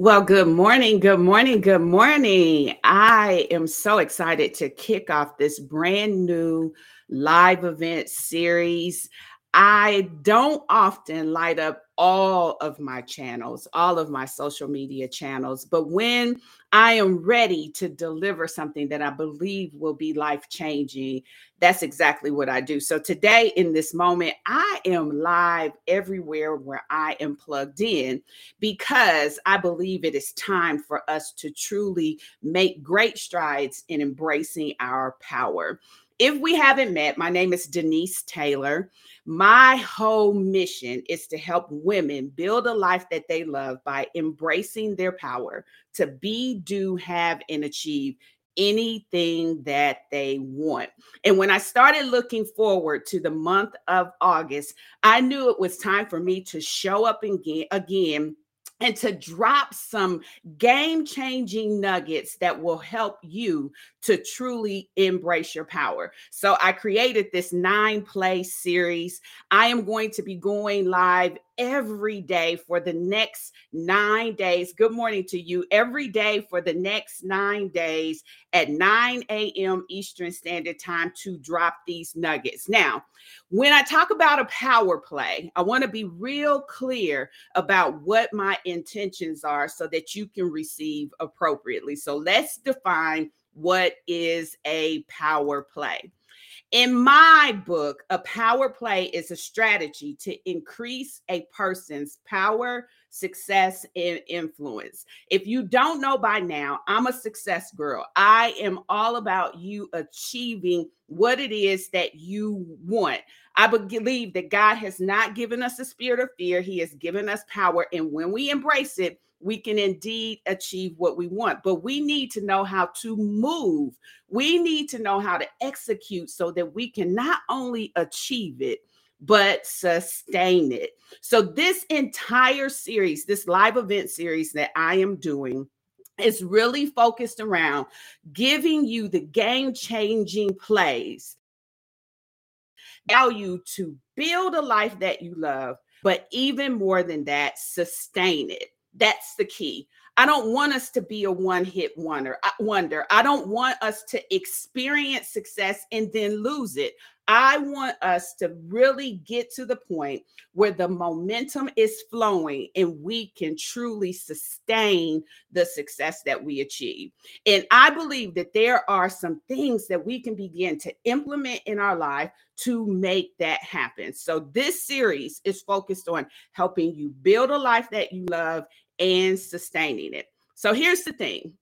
Well, good morning, good morning, good morning. I am so excited to kick off this brand new live event series. I don't often light up all of my channels, all of my social media channels, but when I am ready to deliver something that I believe will be life changing, that's exactly what I do. So today, in this moment, I am live everywhere where I am plugged in because I believe it is time for us to truly make great strides in embracing our power. If we haven't met, my name is Denise Taylor. My whole mission is to help women build a life that they love by embracing their power to be, do, have, and achieve anything that they want. And when I started looking forward to the month of August, I knew it was time for me to show up again, again and to drop some game changing nuggets that will help you to truly embrace your power. So, I created this nine play series. I am going to be going live every day for the next nine days. Good morning to you. Every day for the next nine days at 9 a.m. Eastern Standard Time to drop these nuggets. Now, when I talk about a power play, I want to be real clear about what my intentions are so that you can receive appropriately. So, let's define what is a power play. In my book, a power play is a strategy to increase a person's power, success, and influence. If you don't know by now, I'm a success girl. I am all about you achieving what it is that you want. I believe that God has not given us a spirit of fear, He has given us power. And when we embrace it, we can indeed achieve what we want. But we need to know how to move. We need to know how to execute so that we can not only achieve it, but sustain it. So, this entire series, this live event series that I am doing, is really focused around giving you the game changing plays, you to build a life that you love, but even more than that, sustain it. That's the key. I don't want us to be a one hit wonder. Uh, wonder. I don't want us to experience success and then lose it. I want us to really get to the point where the momentum is flowing and we can truly sustain the success that we achieve. And I believe that there are some things that we can begin to implement in our life to make that happen. So, this series is focused on helping you build a life that you love and sustaining it. So, here's the thing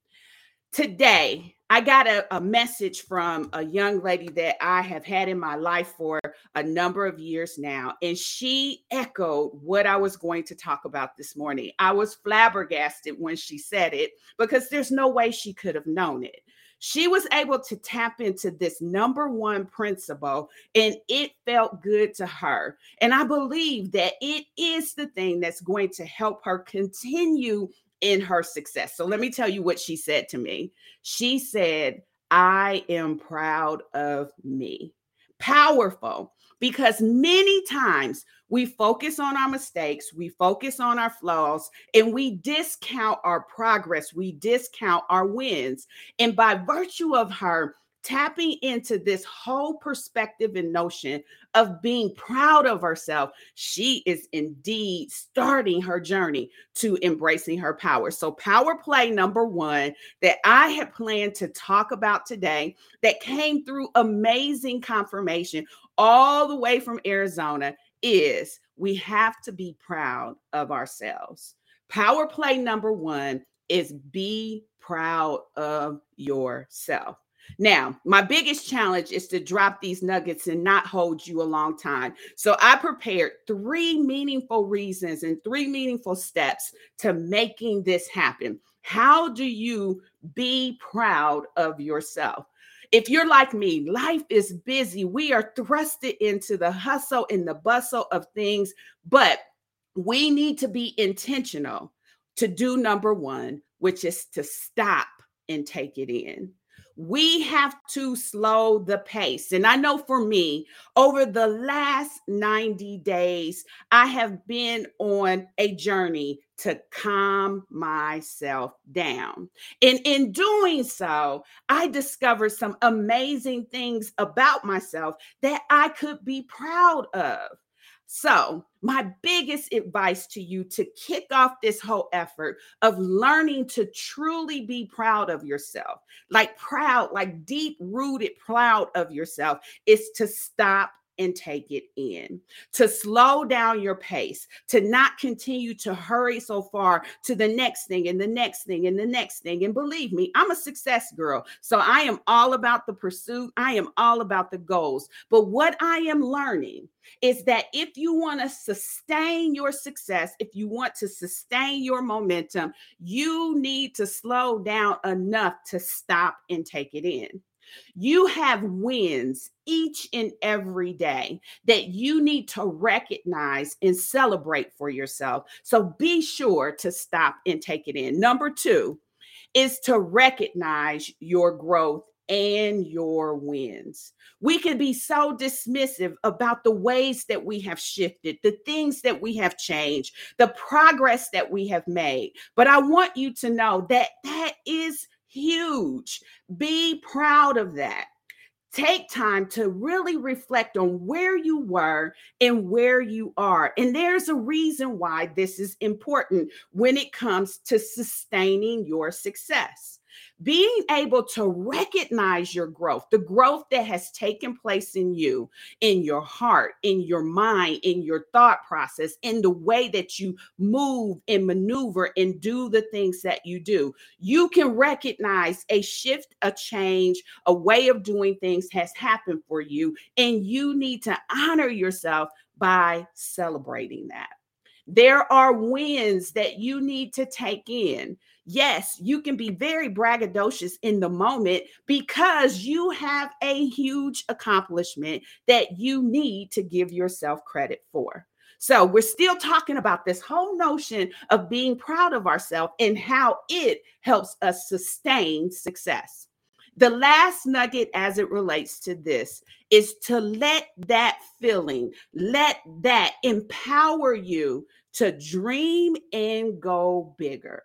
today I got a, a, message from a young lady that I have had in my life for a number of years now, and she echoed what I was going to talk about this morning. I was flabbergasted when she said it because there's no way she could have known it. She was able to tap into this number one principle, and it felt good to her. And I believe that it is the thing that's going to help her continue in her success. So let me tell you what she said to me. She said, I am proud of me. Powerful because many times we focus on our mistakes, we focus on our flaws, and we discount our progress, we discount our wins. And by virtue of her tapping into this whole perspective and notion of being proud of herself, she is indeed starting her journey to embracing her power. So, power play number one that I had planned to talk about today that came through amazing confirmation all the way from Arizona is we have to be proud of ourselves. Power play number one is be proud of yourself. Now, my biggest challenge is to drop these nuggets and not hold you a long time. So, I prepared three meaningful reasons and three meaningful steps to making this happen. How do you be proud of yourself? If you're like me, life is busy. We are thrusted into the hustle and the bustle of things, but we need to be intentional to do number one, which is to stop and take it in we have to slow the pace. And I know for me, over the last 90 days, I have been on a journey to calm myself down. And in doing so, I discovered some amazing things about myself that I could be proud of. So, my biggest advice to you to kick off this whole effort of learning to truly be proud of yourself, like proud, like deep rooted proud of yourself, is to stop and take it in, to slow down your pace, to not continue to hurry so far to the next thing and the next thing and the next thing. And believe me, I'm a success girl. So I am all about the pursuit, I am all about the goals. But what I am learning is that if you want to sustain your success, if you want to sustain your momentum, you need to slow down enough to stop and take it in. You have wins each and every day that you need to recognize and celebrate for yourself. So be sure to stop and take it in. Number two is to recognize your growth and your wins. We can be so dismissive about the ways that we have shifted, the things that we have changed, the progress that we have made. But I want you to know that that is huge. Be proud of that. Take time to really reflect on where you were and where you are. And there's a reason why this is important when it comes to sustaining your success being able to recognize your growth, the growth that has taken place in you, in your heart, in your mind, in your thought process, in the way that you move and maneuver and do the things that you do. You can recognize a shift, a change, a way of doing things has happened for you, and you need to honor yourself by celebrating that. There are wins that you need to take in. Yes, you can be very braggadocious in the moment because you have a huge accomplishment that you need to give yourself credit for. So, we're still talking about this whole notion of being proud of ourselves and how it helps us sustain success. The last nugget as it relates to this is to let that feeling, let that empower you to dream and go bigger.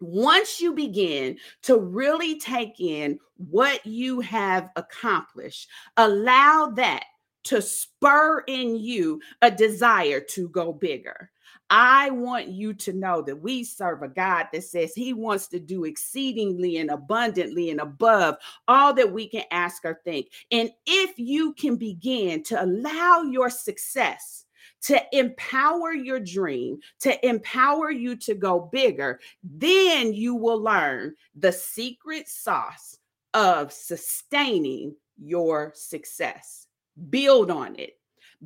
Once you begin to really take in what you have accomplished, allow that to spur in you a desire to go bigger. I want you to know that we serve a God that says He wants to do exceedingly and abundantly and above all that we can ask or think. And if you can begin to allow your success to empower your dream, to empower you to go bigger, then you will learn the secret sauce of sustaining your success. Build on it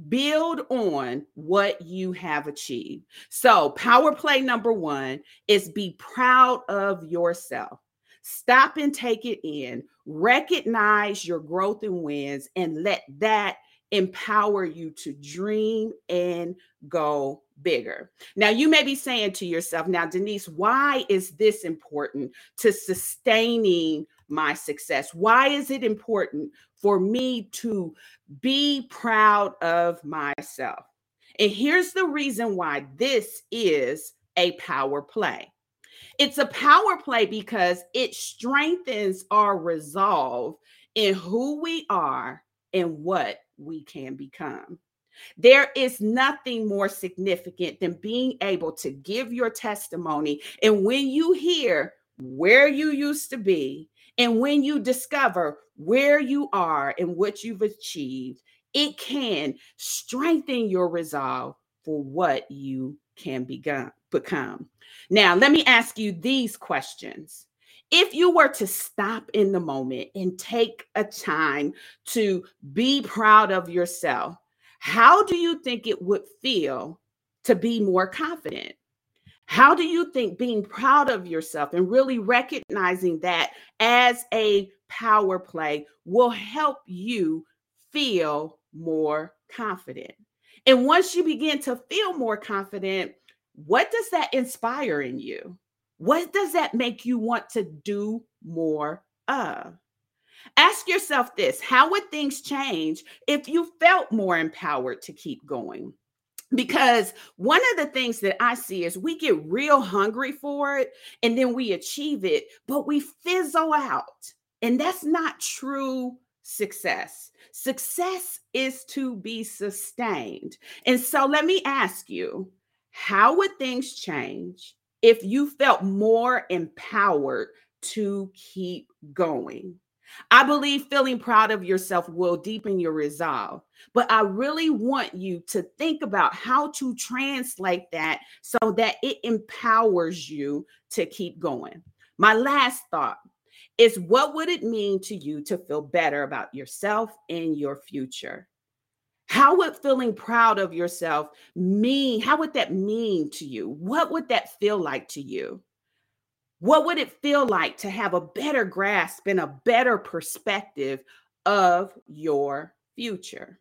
build on what you have achieved. So, power play number one is be proud of yourself. Stop and take it in, recognize your growth and wins, and let that empower you to dream and go bigger. Now, you may be saying to yourself, now, Denise, why is this important to sustaining my success? Why is it important for me to be proud of myself? And here's the reason why this is a power play. It's a power play because it strengthens our resolve in who we are and what we can become. There is nothing more significant than being able to give your testimony. And when you hear where you used to be, and when you discover where you are and what you've achieved, it can strengthen your resolve for what you can become. Now, let me ask you these questions if you were to stop in the moment and take a time to be proud of yourself, how do you think it would feel to be more confident? How do you think being proud of yourself and really recognizing that as a power play will help you feel more confident? And once you begin to feel more confident, what does that inspire in you? What does that make you want to do more of? Ask yourself this How would things change if you felt more empowered to keep going? Because one of the things that I see is we get real hungry for it and then we achieve it, but we fizzle out. And that's not true success. Success is to be sustained. And so let me ask you how would things change if you felt more empowered to keep going? I believe feeling proud of yourself will deepen your resolve. But I really want you to think about how to translate that so that it empowers you to keep going. My last thought is what would it mean to you to feel better about yourself and your future? How would feeling proud of yourself mean? How would that mean to you? What would that feel like to you? What would it feel like to have a better grasp and a better perspective of your future?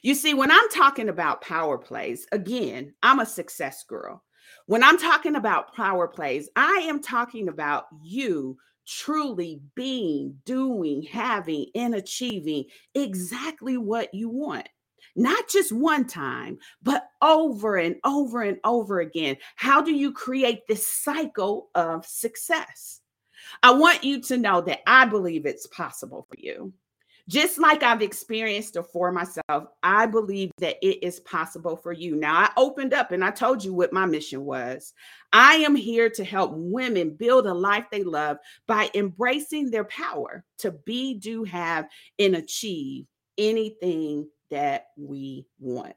You see, when I'm talking about power plays, again, I'm a success girl. When I'm talking about power plays, I am talking about you truly being, doing, having, and achieving exactly what you want not just one time, but over and over and over again. How do you create this cycle of success? I want you to know that I believe it's possible for you. Just like I've experienced it for myself, I believe that it is possible for you. Now, I opened up and I told you what my mission was. I am here to help women build a life they love by embracing their power to be, do, have, and achieve anything that we want.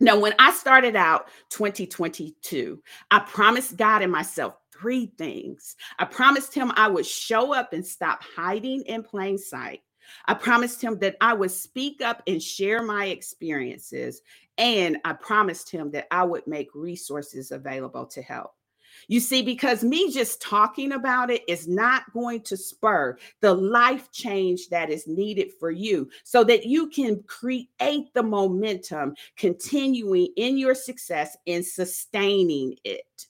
Now, when I started out 2022, I promised God and myself three things. I promised Him I would show up and stop hiding in plain sight. I promised Him that I would speak up and share my experiences. And I promised Him that I would make resources available to help. You see, because me just talking about it is not going to spur the life change that is needed for you so that you can create the momentum continuing in your success and sustaining it.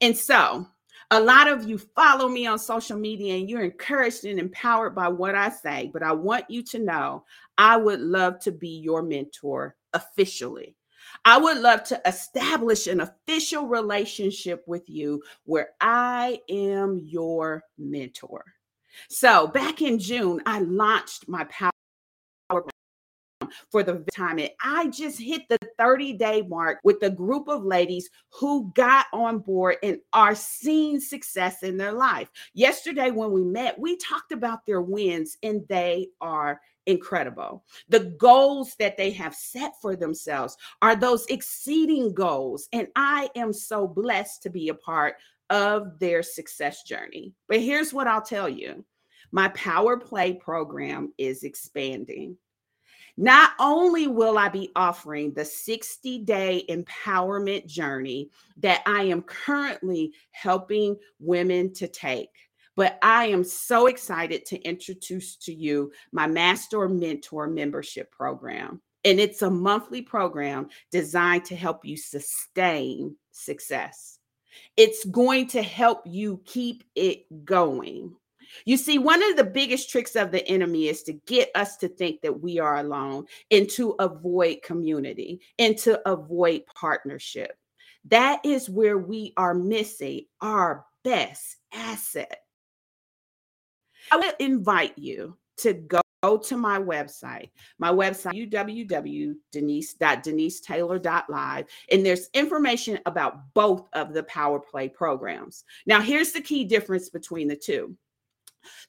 And so, a lot of you follow me on social media and you're encouraged and empowered by what I say, but I want you to know I would love to be your mentor officially. I would love to establish an official relationship with you where I am your mentor. So, back in June, I launched my power for the time. And I just hit the 30 day mark with a group of ladies who got on board and are seeing success in their life. Yesterday, when we met, we talked about their wins, and they are incredible. The goals that they have set for themselves are those exceeding goals. And I am so blessed to be a part of their success journey. But here's what I'll tell you my Power Play program is expanding. Not only will I be offering the 60 day empowerment journey that I am currently helping women to take, but I am so excited to introduce to you my Master Mentor membership program. And it's a monthly program designed to help you sustain success. It's going to help you keep it going. You see, one of the biggest tricks of the enemy is to get us to think that we are alone and to avoid community and to avoid partnership. That is where we are missing our best asset. I would invite you to go to my website, my website, www.denise.denisetaylor.live, and there's information about both of the Power Play programs. Now, here's the key difference between the two.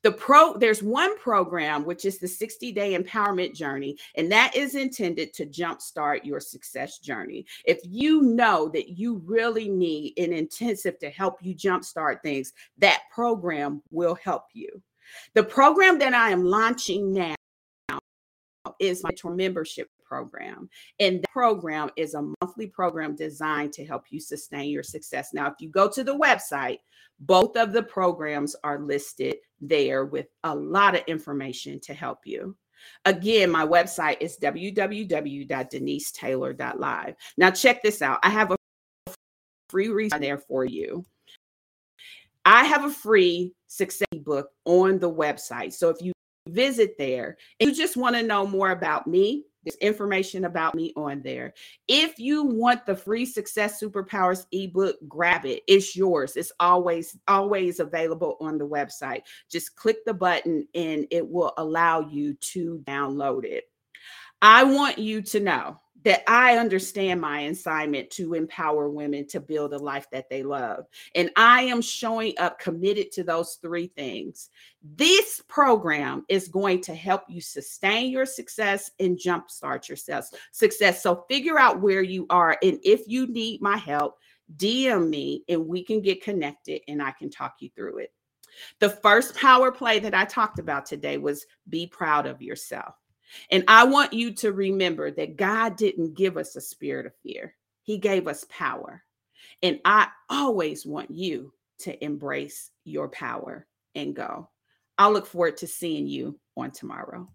The pro there's one program which is the 60 day empowerment journey, and that is intended to jumpstart your success journey. If you know that you really need an intensive to help you jumpstart things, that program will help you. The program that I am launching now is my tour membership program. And the program is a monthly program designed to help you sustain your success. Now, if you go to the website, both of the programs are listed there with a lot of information to help you. Again, my website is www.denisetaylor.live. Now, check this out. I have a free resource there for you. I have a free success book on the website. So if you visit there and you just want to know more about me, There's information about me on there. If you want the free Success Superpowers ebook, grab it. It's yours. It's always always available on the website. Just click the button and it will allow you to download it. I want you to know that I understand my assignment to empower women to build a life that they love. And I am showing up committed to those three things. This program is going to help you sustain your success and jumpstart your success. So figure out where you are. And if you need my help, DM me and we can get connected and I can talk you through it. The first power play that I talked about today was be proud of yourself. And I want you to remember that God didn't give us a spirit of fear, He gave us power. And I always want you to embrace your power and go. I'll look forward to seeing you on tomorrow.